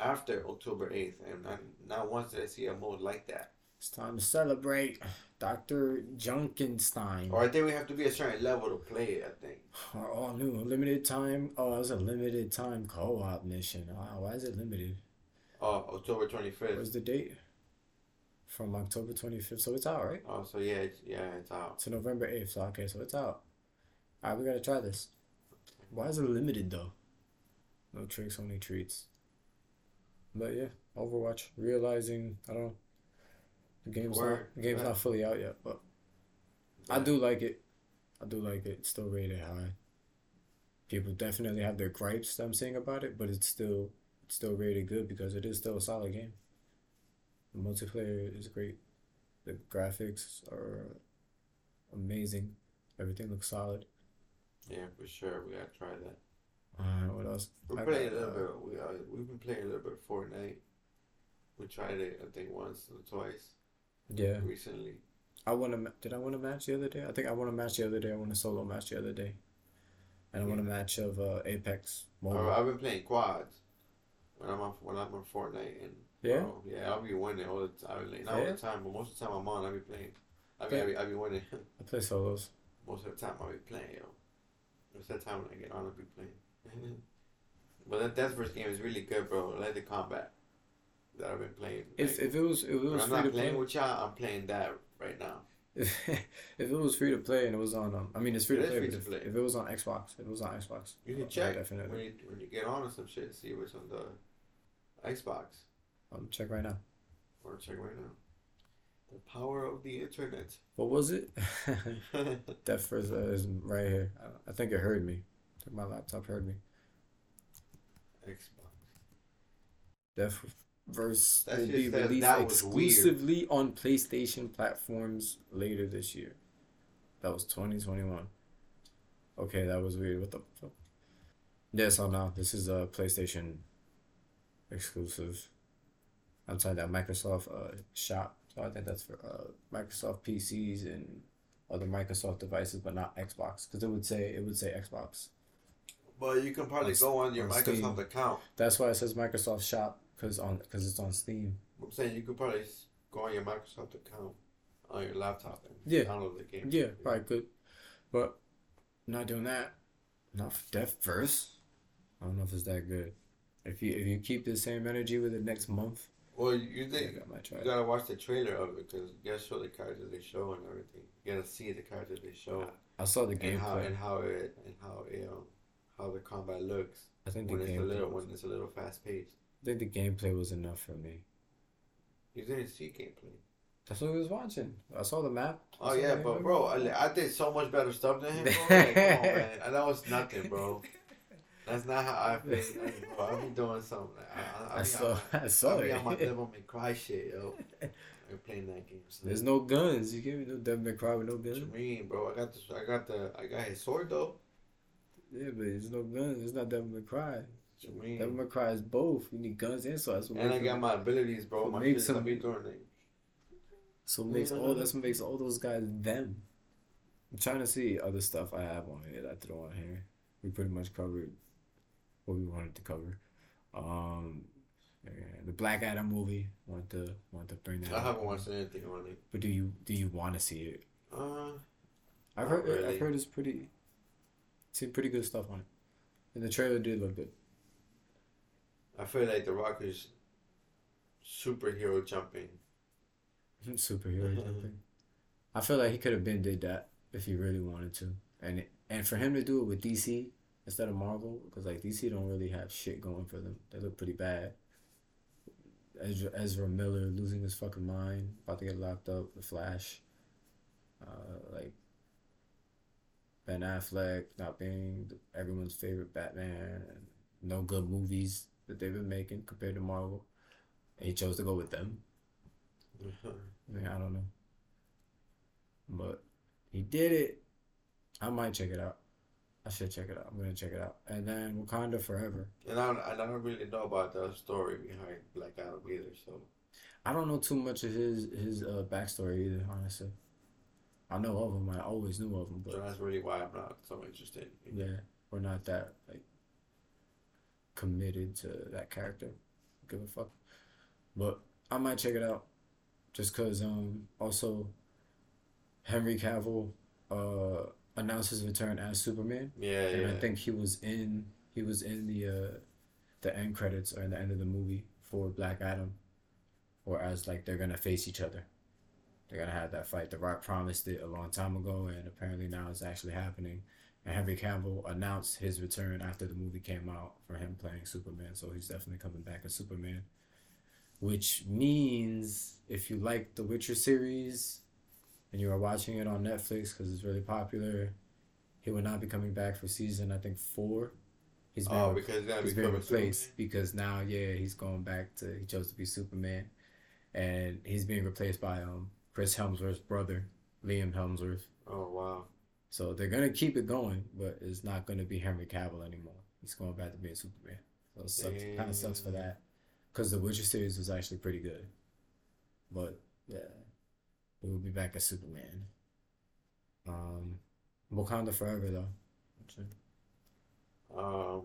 after October eighth, and not, not once did I see a mode like that. It's time to celebrate Dr. Junkenstein. Or I think we have to be a certain level to play it. I think. Our all new limited time. Oh, it's a limited time co-op mission. Wow, why is it limited? Oh, October twenty fifth. Where's the date? From October 25th. So it's out, right? Oh, so yeah, it's, yeah, it's out. To November 8th. So, okay, so it's out. All right, we gotta try this. Why is it limited though? No tricks, only treats. But yeah, Overwatch. Realizing I don't know. The game's not the game's not fully out yet, but I do like it. I do like it. It's still rated high. People definitely have their gripes that I'm saying about it, but it's still it's still rated good because it is still a solid game. The multiplayer is great. The graphics are amazing. Everything looks solid. Yeah, for sure. We gotta try that. Uh, what else? We're I playing got, a little uh, bit. We uh, we've been playing a little bit of Fortnite. We tried it, I think, once or twice Yeah, recently. I won a. ma- Did I win a match the other day? I think I won a match the other day. I won a solo match the other day, and I won a match of uh, Apex Mobile. I've been playing quads when I'm on when I'm on Fortnite and Yeah? bro, yeah, I'll be winning all the time. Like, not all the time, but most of the time I'm on, I'll be playing. I mean, I'll be, I'll be winning. I play solos. most of the time I'll be playing, yo. It's the time when I get on, I'll be playing. but that Deathverse game is really good, bro. I like the combat that I've been playing. If Like, if it was if it was I'm free not to playing play, with y'all, I'm playing that right now. if, if it was free to play and it was on um, I mean it's free It to play, free to if, play. if it was on Xbox, if it was on Xbox, You can check definitely. when you when you get on or some shit, see what's on the Xbox. Um, check right now. Or check right now. The power of the internet. What was it? Deathverse uh, is right here. I, I think it heard me. My laptop heard me. Xbox. Death Verse That will be released that was weird. exclusively on PlayStation platforms later this year. That was 2021. Okay, that was weird. What the fuck? Yeah, so now this is a PlayStation exclusive. Outside that Microsoft uh, shop. So I think that's for uh, Microsoft PCs and other Microsoft devices, but not Xbox. Because it would say it would say Xbox. But you can probably On- go on your on Microsoft Steam. account. That's why it says Microsoft Shop because on because it's on Steam. I'm saying you could probably go on your Microsoft account on your laptop and Yeah. download the game. Yeah, probably could, but not doing that. Not for Deathverse. I don't know if it's that good. If you if you keep the same energy with it next month, Well, you think might you gotta watch the trailer of it because you gotta show the characters they show and everything. You gotta see the characters they show I saw the and how gameplay. and how it and how it, um, how the combat looks I think the when it's a little when it's a little fast paced. I think the gameplay was enough for me. You didn't see gameplay. That's what I was watching. I saw the map. I Oh yeah, but gameplay. bro, I, I did so much better stuff than him. Bro. Like, on, man. And that was nothing, bro. That's not how I feel, bro. I be doing something. I, I, I, I be saw. on my- I saw I be on my. Devil May Cry shit, yo. I'm playing that game. So There's no guns. You give me no Devil May Cry with no What guns. you mean, bro? I got this. I got the. I got his sword though. Yeah, but there's no guns. It's not Devil May Cry. What you mean? Devil May Cry is both. You need guns and swords. And I got my abilities, bro. what My makes shit. I be doing it. So it makes all that's what makes all those guys them. I'm trying to see other stuff I have on here that I throw on here. We pretty much covered what we wanted to cover. Um, the Black Adam movie. Want to want to bring that. I up. haven't watched anything on it. But do you do you want to see it? Uh, I've heard really. I've heard it's pretty. Seen pretty good stuff on it, and the trailer did look good. I feel like The Rock is superhero jumping. Superhero jumping. I feel like he could have been did that if he really wanted to, and it, and for him to do it with DC instead of Marvel, because like DC don't really have shit going for them. They look pretty bad. Ezra, Ezra Miller losing his fucking mind, about to get locked up. The Flash, uh, like Ben Affleck not being everyone's favorite Batman, no good movies that they've been making compared to Marvel. And he chose to go with them. I mean, I don't know. But he did it. I might check it out. I should check it out. I'm gonna check it out. And then Wakanda Forever. and I don't, I don't really know about the story behind Black Adam either. So I don't know too much of his his uh, backstory either, honestly. I know of him. I always knew of him, so but that's really why I'm not so interested. in yeah, we're not that like committed to that character. Give a fuck. But I might check it out, just cause um also Henry Cavill uh announced his return as Superman. Yeah, and yeah. I think he was in he was in the uh the end credits or in the end of the movie for Black Adam, or as like they're gonna face each other. They're gonna have that fight. The Rock promised it a long time ago, and apparently now it's actually happening. And Henry Cavill announced his return after the movie came out for him playing Superman, so he's definitely coming back as Superman. Which means if you like the Witcher series and you are watching it on Netflix because it's really popular, he will not be coming back for season I think four. He's been oh, because he's he's been replaced Superman? because now yeah he's going back to he chose to be Superman, and he's being replaced by um Chris Hemsworth's brother Liam Hemsworth. Oh wow. So they're gonna keep it going, but it's not gonna be Henry Cavill anymore. He's going back to being Superman. So it sucks. Kind of sucks for that, because the Witcher series was actually pretty good. But yeah, he will be back as Superman. Um, Wakanda Forever though. Um,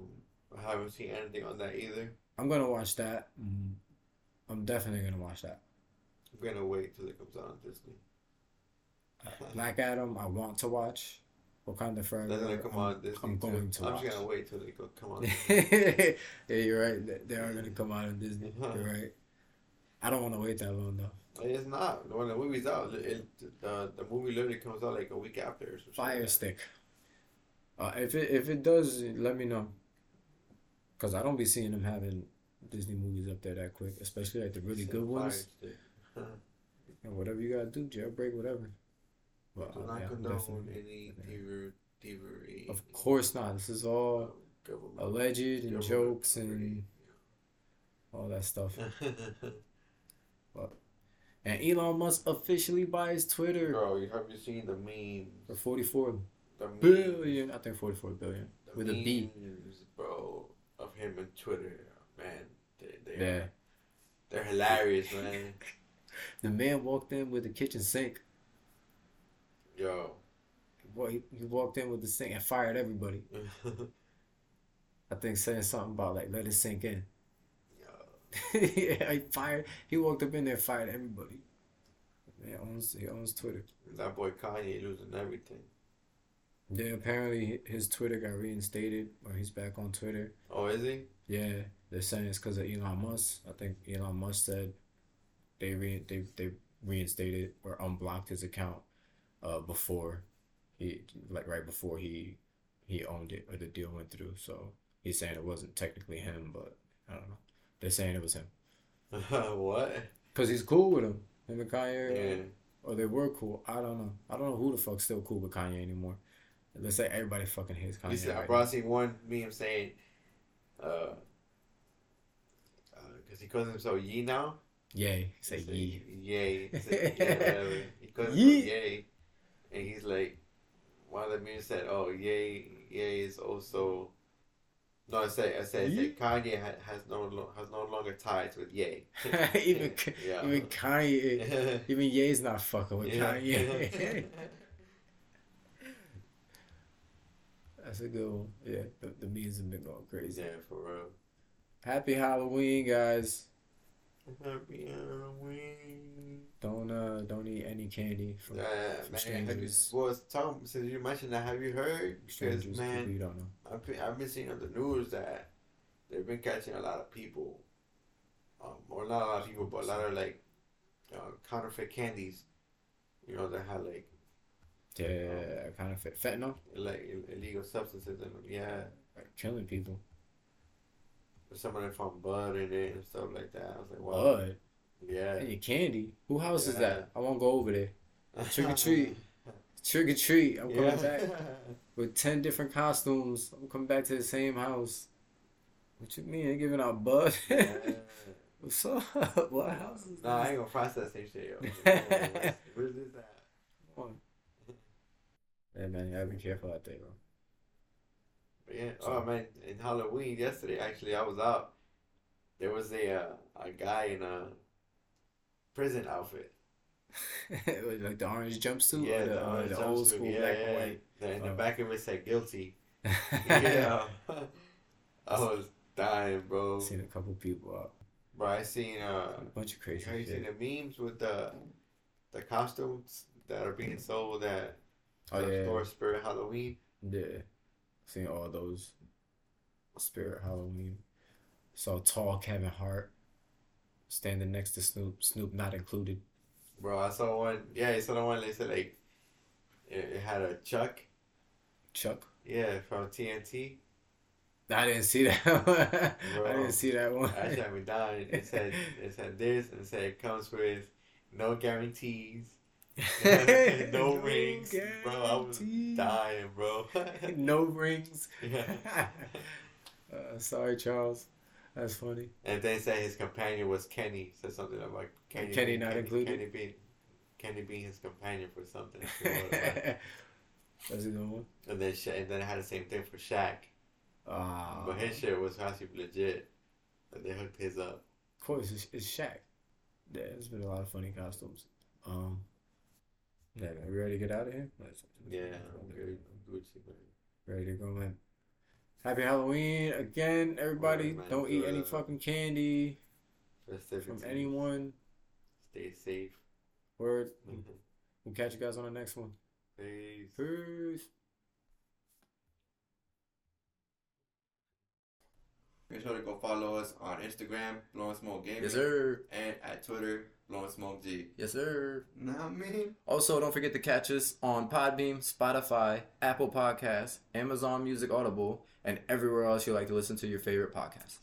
I haven't seen anything on that either. I'm gonna watch that. Mm, I'm definitely gonna watch that. I'm gonna wait till it comes out on Disney. Black Adam, I want to watch. Wakanda Forever. That's gonna come I'm, on Disney. I'm too. going to I'm watch. just gonna wait till they go come out on. yeah, you're right. They- They are gonna come out on Disney. You're right. I don't want to wait that long though. It's not. When the movie's out, it, the the movie literally comes out like a week after. Or shit like Fire. Stick. Uh, if it if it does, let me know. Cause I don't be seeing them having Disney movies up there that quick, especially like the really good Fire ones. And whatever you gotta do, jailbreak, whatever. But Do uh, not yeah, condone any thievery. Of course not. This is all government, alleged and government jokes and all that stuff. And Elon Musk officially buys Twitter Bro, you have you seen the memes? for 44 The memes, billion. I think 44 billion the with a B. bro, of him and Twitter. Man, they, they Yeah. they're hilarious, man. The man walked in with the kitchen sink. Yo. Boy, he, he walked in with the sink and fired everybody. I think saying something about like let it sink in. Yeah, he fired. He walked up in there, and fired everybody. Man owns he owns Twitter. That boy Kanye losing everything. Yeah, apparently his Twitter got reinstated, or he's back on Twitter. Oh, is he? Yeah, they're saying it's because of Elon Musk. I think Elon Musk said they re they they reinstated or unblocked his account uh before he like right before he he owned it or the deal went through. So he's saying it wasn't technically him, but I don't know. They're saying it was him what? because he's cool with him. Him and Kanye, Yeah. or they were cool. I don't know. I don't know who the fuck's still cool with Kanye anymore. Let's say everybody fucking hates Kanye. You said, right I now. seen one meme saying, uh, because he calls himself Yee now. Yay, say He said, ye. Yay. He yeah. He calls Yee. himself Yay. And he's like, one of the memes said, oh, Yay, Yay is also. No, I said, I said, I said Kanye ha- has no lo- has no longer ties with Ye. even yeah. even Kanye, even Ye's not fucking with yeah. Kanye. That's a good one. Yeah, the, the memes have been going crazy. yeah, for real. Happy Halloween, guys. Happy Halloween. Don't uh don't eat any candy from Uh, from man, have you, strangers. well, Tom, since you mentioned that, have you heard? Because man, you don't know. I've been, I've been seeing on the news that they've been catching a lot of people, um, or not a lot of people, but a lot of like uh, counterfeit candies. You know that had like Yeah, of fit fentanyl, like illegal substances them. Yeah, like killing people. some of them found bud in it and stuff like that. I was like, wow, Bud, yeah. hey, candy. Who house is that? I won't go over there. Trick or treat. Trick or treat. I'm coming yeah. back with ten different costumes. I'm coming back to the same house. What you mean? They giving out bud? Yeah. What's up? What house is Nah, I this? ain't gonna process that shit, yo. Where's this at? Come on. Yeah, man, you gotta be careful out there, bro. But yeah. Oh man, in Halloween yesterday, actually, I was out. There was a uh, a guy in a prison outfit. like the orange jumpsuit yeah, or the, uh, orange the old school yeah, black yeah, and white. yeah. In the Oh. back of it said guilty. yeah. I was dying, bro. Seen a couple people out. Bro, I seen uh, a bunch of crazy seen shit. the memes with the the costumes that are being sold at Oh the yeah, store Spirit Halloween? yeah. Seen all those. Spirit Halloween. Saw tall Kevin Hart standing next to Snoop. Snoop not included. Bro, I saw one. Yeah, I saw the one. They said like it, it had a Chuck. Chuck. Yeah, from TNT. I didn't see that. one. Bro. I didn't see that one. I shot me down. It said it said this and it said it comes with no guarantees, no, rings. Bro, I was dying, bro. no rings. yeah. Uh, sorry, Charles. That's funny. And then said his companion was Kenny. Said something about Kenny. Kenny not included? Kenny being Kenny being his companion for something. I. That's a good one. and then Sha- and then it had the same thing for Shaq. Ah, But his shit was actually legit. But they hooked his up. of course, it's, it's Shaq. Yeah, there's been a lot of funny costumes. Um, yeah, man, we ready to get out of here? Let's- Yeah, I'm good. I'm Gucci, man. Ready to go, man. Happy Halloween again, everybody. Word, man, Don't eat any fucking candy from anyone. Stay safe. Word. Mm-hmm. We'll catch you guys on the next one. Peace. Peace. Make sure to go follow us on Instagram, Blowing Smoke Gaming, Yes, sir. and at Twitter, Blowing Smoke G. Yes, sir. Know me. Also, don't forget to catch us on Podbean, Spotify, Apple Podcasts, Amazon Music Audible, and everywhere else you like to listen to your favorite podcasts.